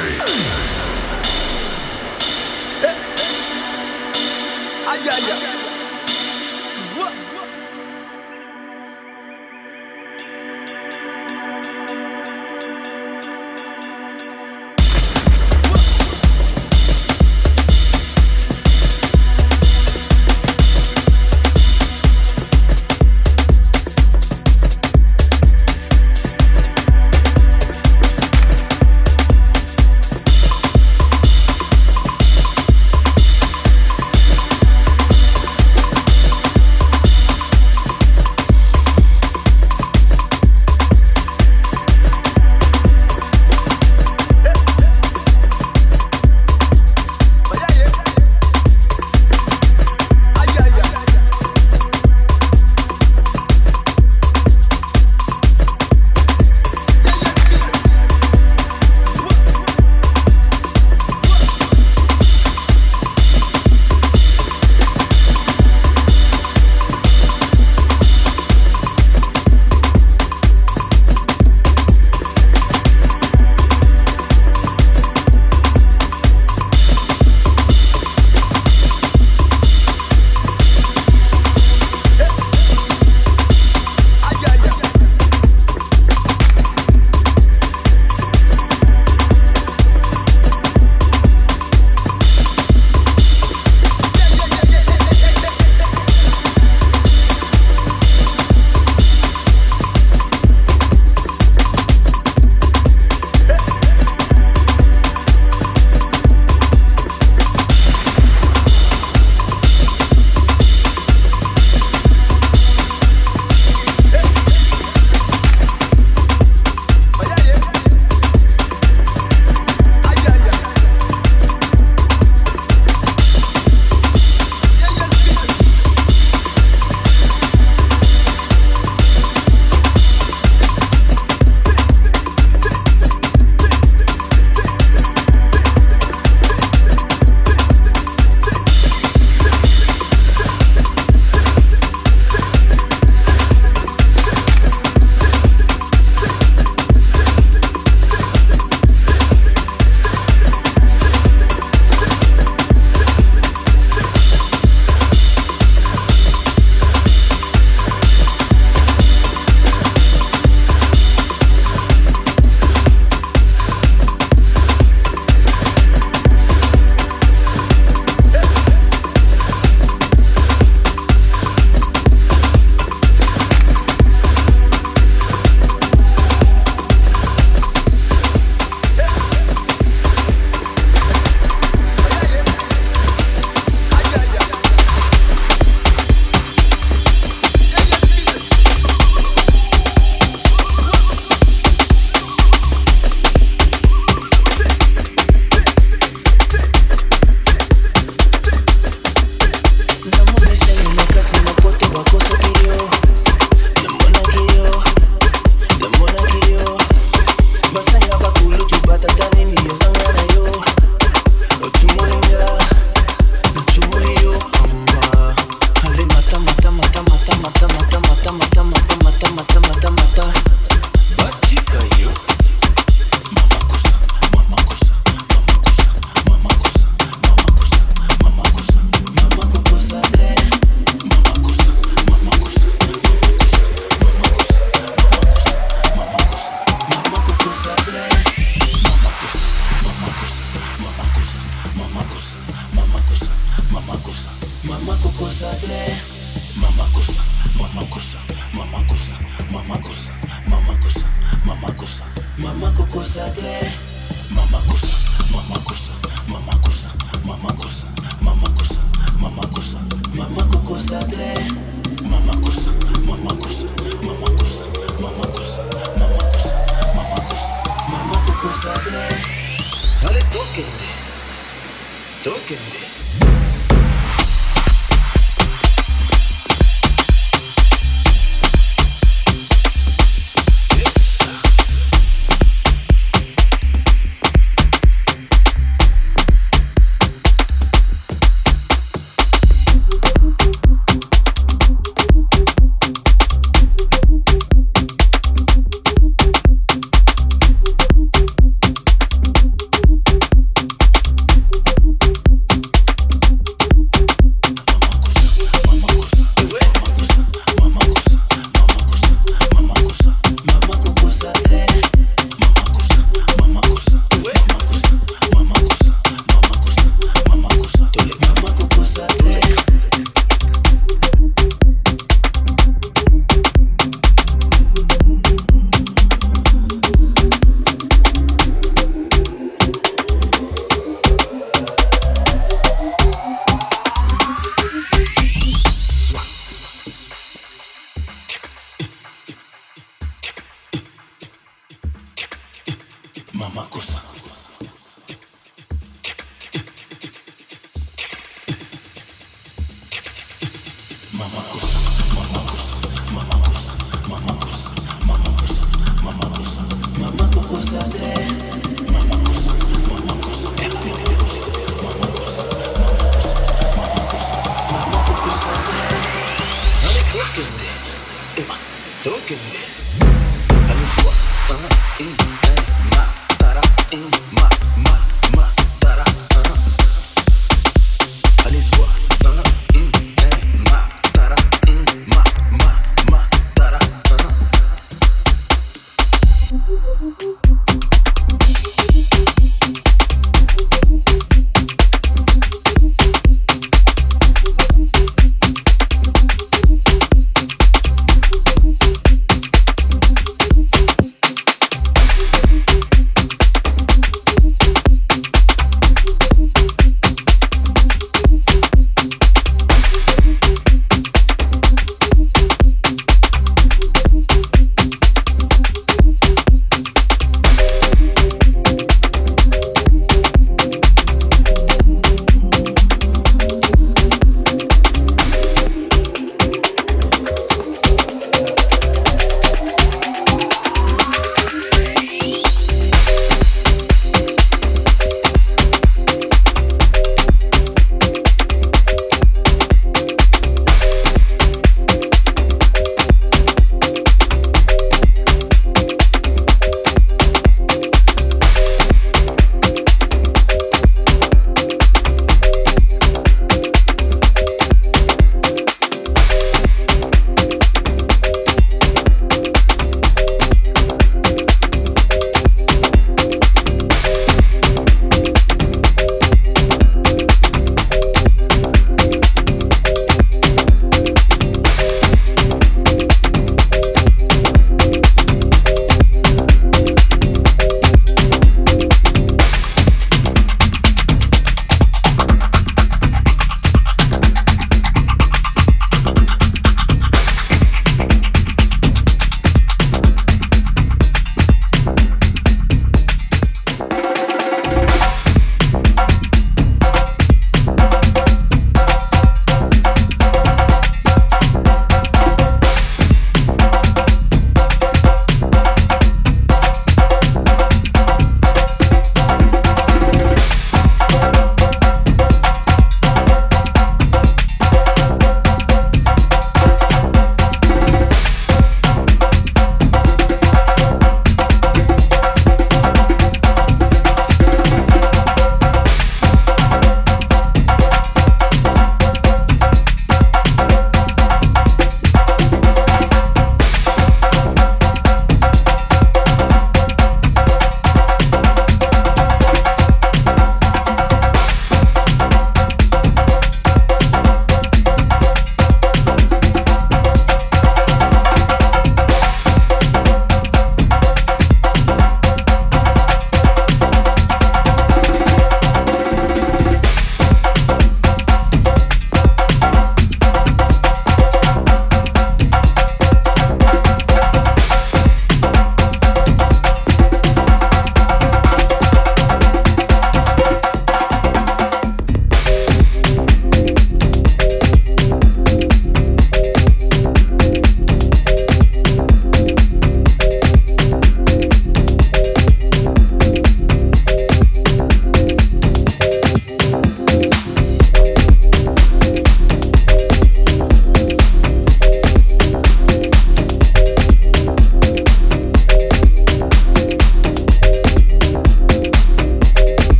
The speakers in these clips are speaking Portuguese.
Hey.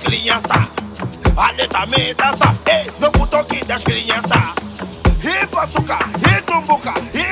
Crianças. Alertamento dança, ei, novo toque das crianças. E açúcar, e tumbuca, e